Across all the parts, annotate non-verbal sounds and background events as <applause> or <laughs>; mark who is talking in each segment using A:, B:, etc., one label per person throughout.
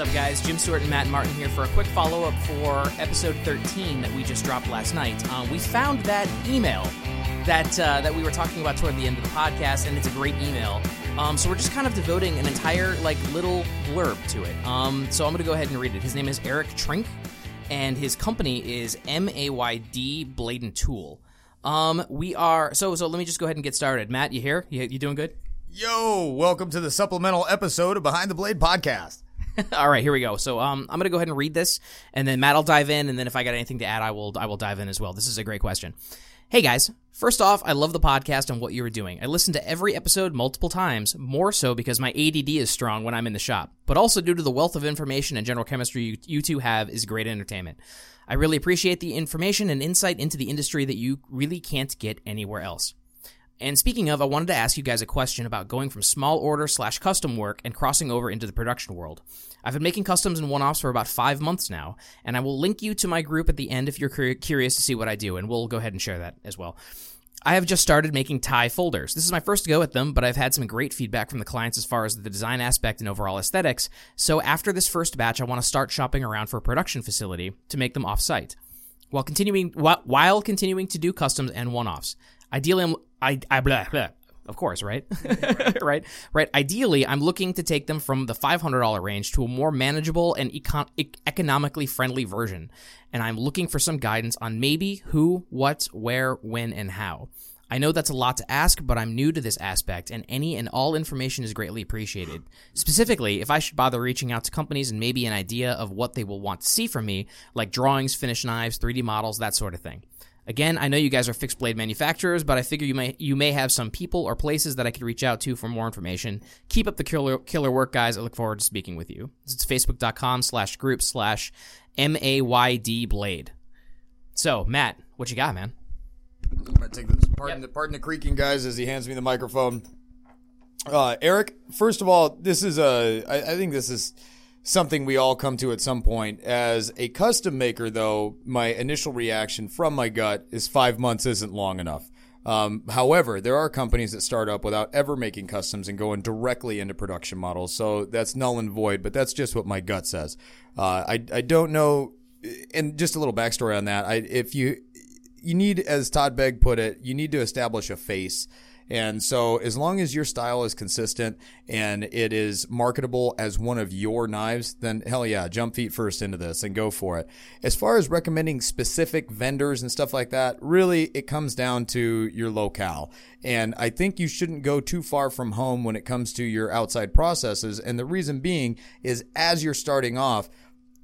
A: up, guys? Jim Stewart and Matt Martin here for a quick follow up for episode 13 that we just dropped last night. Um, we found that email that uh, that we were talking about toward the end of the podcast, and it's a great email. Um, so we're just kind of devoting an entire like little blurb to it. Um, so I'm going to go ahead and read it. His name is Eric Trink, and his company is MAYD Blade and Tool. Um, we are so so. Let me just go ahead and get started. Matt, you here? You, you doing good?
B: Yo, welcome to the supplemental episode of Behind the Blade podcast. <laughs>
A: All right, here we go. So um, I'm gonna go ahead and read this, and then Matt will dive in, and then if I got anything to add, I will I will dive in as well. This is a great question. Hey guys, first off, I love the podcast and what you are doing. I listen to every episode multiple times, more so because my ADD is strong when I'm in the shop, but also due to the wealth of information and general chemistry you, you two have is great entertainment. I really appreciate the information and insight into the industry that you really can't get anywhere else. And speaking of, I wanted to ask you guys a question about going from small order slash custom work and crossing over into the production world. I've been making customs and one offs for about five months now, and I will link you to my group at the end if you're curious to see what I do, and we'll go ahead and share that as well. I have just started making Ti folders. This is my first go at them, but I've had some great feedback from the clients as far as the design aspect and overall aesthetics. So after this first batch, I want to start shopping around for a production facility to make them off site while continuing while continuing to do customs and one-offs. Ideally, I'm I, I blah, blah. Of course, <laughs> right? right? Right. Ideally, I'm looking to take them from the $500 range to a more manageable and econ- economically friendly version. And I'm looking for some guidance on maybe who, what, where, when, and how. I know that's a lot to ask, but I'm new to this aspect, and any and all information is greatly appreciated. Specifically, if I should bother reaching out to companies and maybe an idea of what they will want to see from me, like drawings, finished knives, 3D models, that sort of thing. Again, I know you guys are fixed blade manufacturers, but I figure you may you may have some people or places that I could reach out to for more information. Keep up the killer killer work, guys. I look forward to speaking with you. It's facebook.com slash group slash M A Y D blade. So, Matt, what you got, man?
B: I'm gonna take this. Pardon, yep. the, pardon the creaking, guys, as he hands me the microphone. Uh, Eric, first of all, this is a. I, I think this is something we all come to at some point. As a custom maker, though, my initial reaction from my gut is five months isn't long enough. Um, however, there are companies that start up without ever making customs and going directly into production models. So that's null and void, but that's just what my gut says. Uh, I, I don't know. And just a little backstory on that. I, if you, you need, as Todd Begg put it, you need to establish a face and so, as long as your style is consistent and it is marketable as one of your knives, then hell yeah, jump feet first into this and go for it. As far as recommending specific vendors and stuff like that, really it comes down to your locale. And I think you shouldn't go too far from home when it comes to your outside processes. And the reason being is as you're starting off,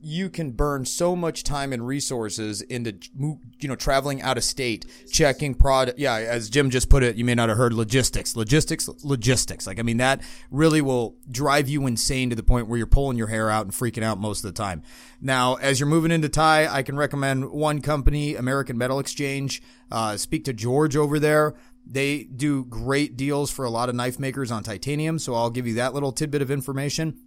B: you can burn so much time and resources into you know traveling out of state checking product yeah as jim just put it you may not have heard logistics logistics logistics. Like i mean that really will drive you insane to the point where you're pulling your hair out and freaking out most of the time. Now as you're moving into Ti i can recommend one company american metal exchange. Uh, speak to george over there. They do great deals for a lot of knife makers on titanium so i'll give you that little tidbit of information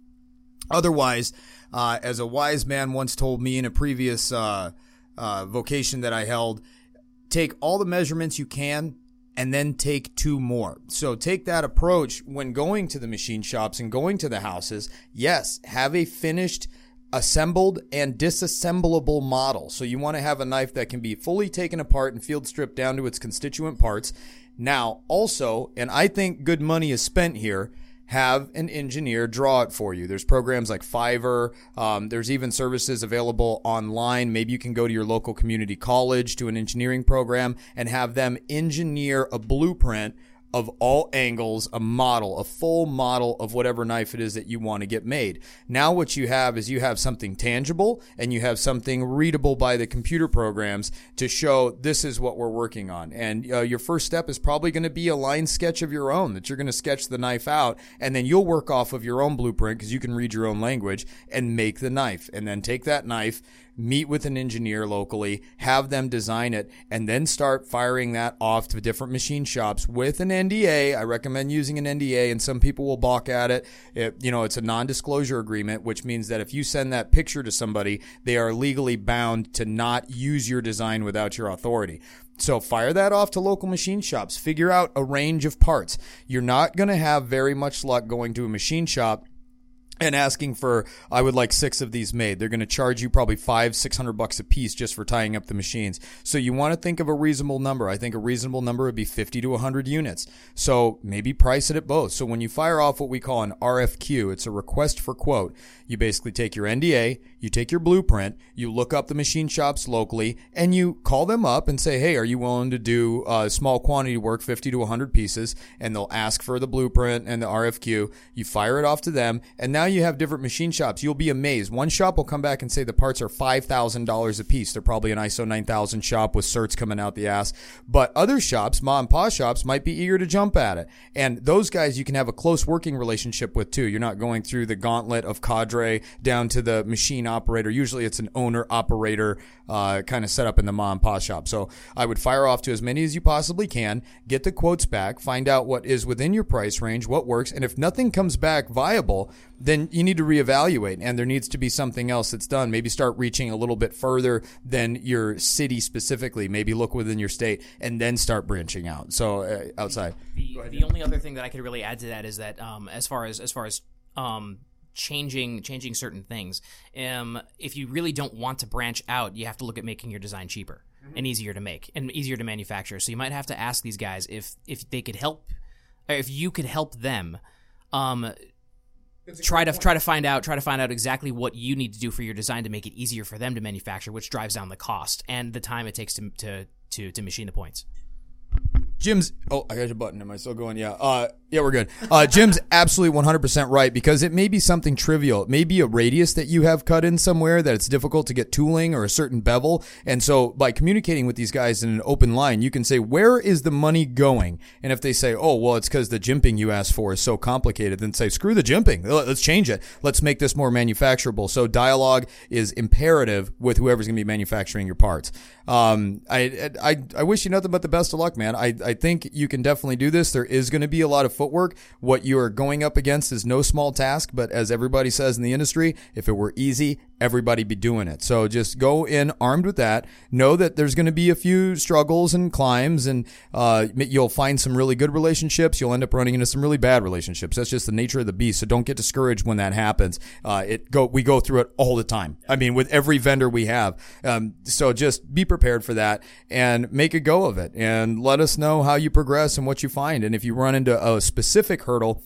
B: otherwise uh, as a wise man once told me in a previous uh, uh, vocation that I held, take all the measurements you can and then take two more. So take that approach when going to the machine shops and going to the houses. Yes, have a finished assembled and disassemblable model. So you want to have a knife that can be fully taken apart and field stripped down to its constituent parts. Now, also, and I think good money is spent here, have an engineer draw it for you. There's programs like Fiverr. Um, there's even services available online. Maybe you can go to your local community college to an engineering program and have them engineer a blueprint of all angles, a model, a full model of whatever knife it is that you want to get made. Now, what you have is you have something tangible and you have something readable by the computer programs to show this is what we're working on. And uh, your first step is probably going to be a line sketch of your own that you're going to sketch the knife out, and then you'll work off of your own blueprint because you can read your own language and make the knife. And then take that knife meet with an engineer locally, have them design it, and then start firing that off to different machine shops with an NDA. I recommend using an NDA, and some people will balk at it. it you know, it's a non disclosure agreement, which means that if you send that picture to somebody, they are legally bound to not use your design without your authority. So fire that off to local machine shops. Figure out a range of parts. You're not going to have very much luck going to a machine shop and asking for I would like six of these made. They're going to charge you probably five, six hundred bucks a piece just for tying up the machines. So you want to think of a reasonable number. I think a reasonable number would be fifty to hundred units. So maybe price it at both. So when you fire off what we call an RFQ, it's a request for quote. You basically take your NDA, you take your blueprint, you look up the machine shops locally, and you call them up and say, "Hey, are you willing to do uh, small quantity work, fifty to hundred pieces?" And they'll ask for the blueprint and the RFQ. You fire it off to them, and now you have different machine shops. You'll be amazed. One shop will come back and say the parts are five thousand dollars a piece. They're probably an ISO nine thousand shop with certs coming out the ass. But other shops, mom and pop shops, might be eager to jump at it, and those guys you can have a close working relationship with too. You're not going through the gauntlet of cadre down to the machine operator. Usually it's an owner operator uh, kind of setup in the mom and pop shop. So I would fire off to as many as you possibly can, get the quotes back, find out what is within your price range, what works, and if nothing comes back viable, then you need to reevaluate and there needs to be something else that's done. Maybe start reaching a little bit further than your city specifically. Maybe look within your state and then start branching out. So uh, outside.
A: The, the only other thing that I could really add to that is that um, as far as as far as um, changing changing certain things. Um, if you really don't want to branch out, you have to look at making your design cheaper mm-hmm. and easier to make and easier to manufacture. So you might have to ask these guys if if they could help, if you could help them. Um, try to point. try to find out try to find out exactly what you need to do for your design to make it easier for them to manufacture, which drives down the cost and the time it takes to to to, to machine the points.
B: Jim's. Oh, I got your button. Am I still going? Yeah. Uh, yeah, we're good. Uh, Jim's <laughs> absolutely 100% right because it may be something trivial. It may be a radius that you have cut in somewhere that it's difficult to get tooling or a certain bevel. And so by communicating with these guys in an open line, you can say, where is the money going? And if they say, oh, well, it's because the jimping you asked for is so complicated, then say, screw the jimping. Let's change it. Let's make this more manufacturable. So dialogue is imperative with whoever's going to be manufacturing your parts. Um, I, I, I wish you nothing but the best of luck, man. I, I think you can definitely do this. There is going to be a lot of footwork. What you are going up against is no small task, but as everybody says in the industry, if it were easy, everybody be doing it. So just go in armed with that. Know that there's going to be a few struggles and climbs, and uh, you'll find some really good relationships. You'll end up running into some really bad relationships. That's just the nature of the beast. So don't get discouraged when that happens. Uh, it go we go through it all the time. I mean, with every vendor we have. Um, so just be prepared for that and make a go of it, and let us know how you progress and what you find. And if you run into a specific hurdle,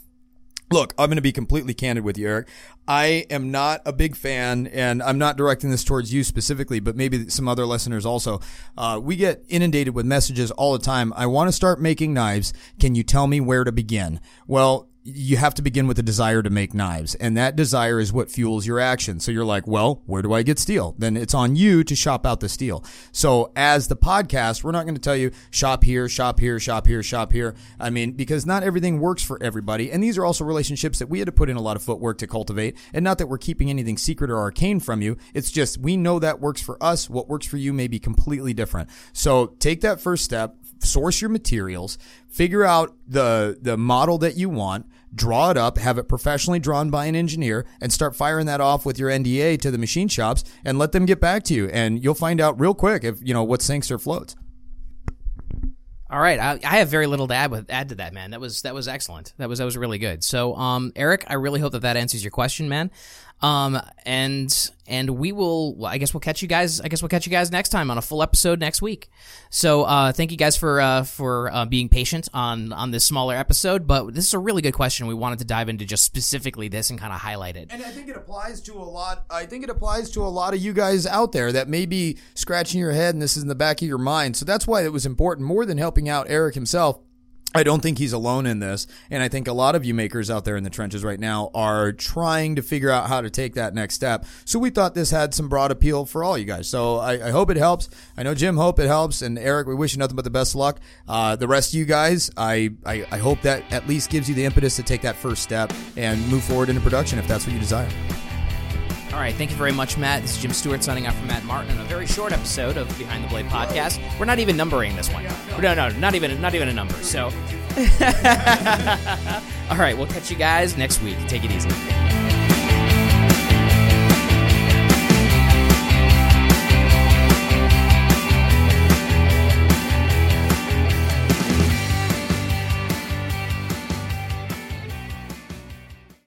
B: Look, I'm going to be completely candid with you, Eric. I am not a big fan, and I'm not directing this towards you specifically, but maybe some other listeners also. Uh, we get inundated with messages all the time. I want to start making knives. Can you tell me where to begin? Well, you have to begin with a desire to make knives and that desire is what fuels your action. So you're like, well, where do I get steel? Then it's on you to shop out the steel. So as the podcast, we're not going to tell you shop here, shop here, shop here, shop here. I mean, because not everything works for everybody. And these are also relationships that we had to put in a lot of footwork to cultivate. And not that we're keeping anything secret or arcane from you. It's just we know that works for us. What works for you may be completely different. So take that first step, source your materials, figure out the the model that you want, draw it up, have it professionally drawn by an engineer, and start firing that off with your NDA to the machine shops and let them get back to you. And you'll find out real quick if you know what sinks or floats.
A: All right, I, I, have very little to add with add to that, man. That was that was excellent. That was that was really good. So, um, Eric, I really hope that that answers your question, man. Um, and and we will. Well, I guess we'll catch you guys. I guess we'll catch you guys next time on a full episode next week. So, uh, thank you guys for uh, for uh, being patient on on this smaller episode. But this is a really good question. We wanted to dive into just specifically this and kind of highlight it.
B: And I think it applies to a lot. I think it applies to a lot of you guys out there that may be scratching your head, and this is in the back of your mind. So that's why it was important more than helping out Eric himself I don't think he's alone in this. And I think a lot of you makers out there in the trenches right now are trying to figure out how to take that next step. So we thought this had some broad appeal for all you guys. So I, I hope it helps. I know Jim hope it helps. And Eric, we wish you nothing but the best luck. Uh, the rest of you guys, I, I, I hope that at least gives you the impetus to take that first step and move forward into production if that's what you desire.
A: All right, thank you very much, Matt. This is Jim Stewart signing off for Matt Martin on a very short episode of Behind the Blade podcast. We're not even numbering this one. No, no, not even not even a number. So, <laughs> all right, we'll catch you guys next week. Take it easy.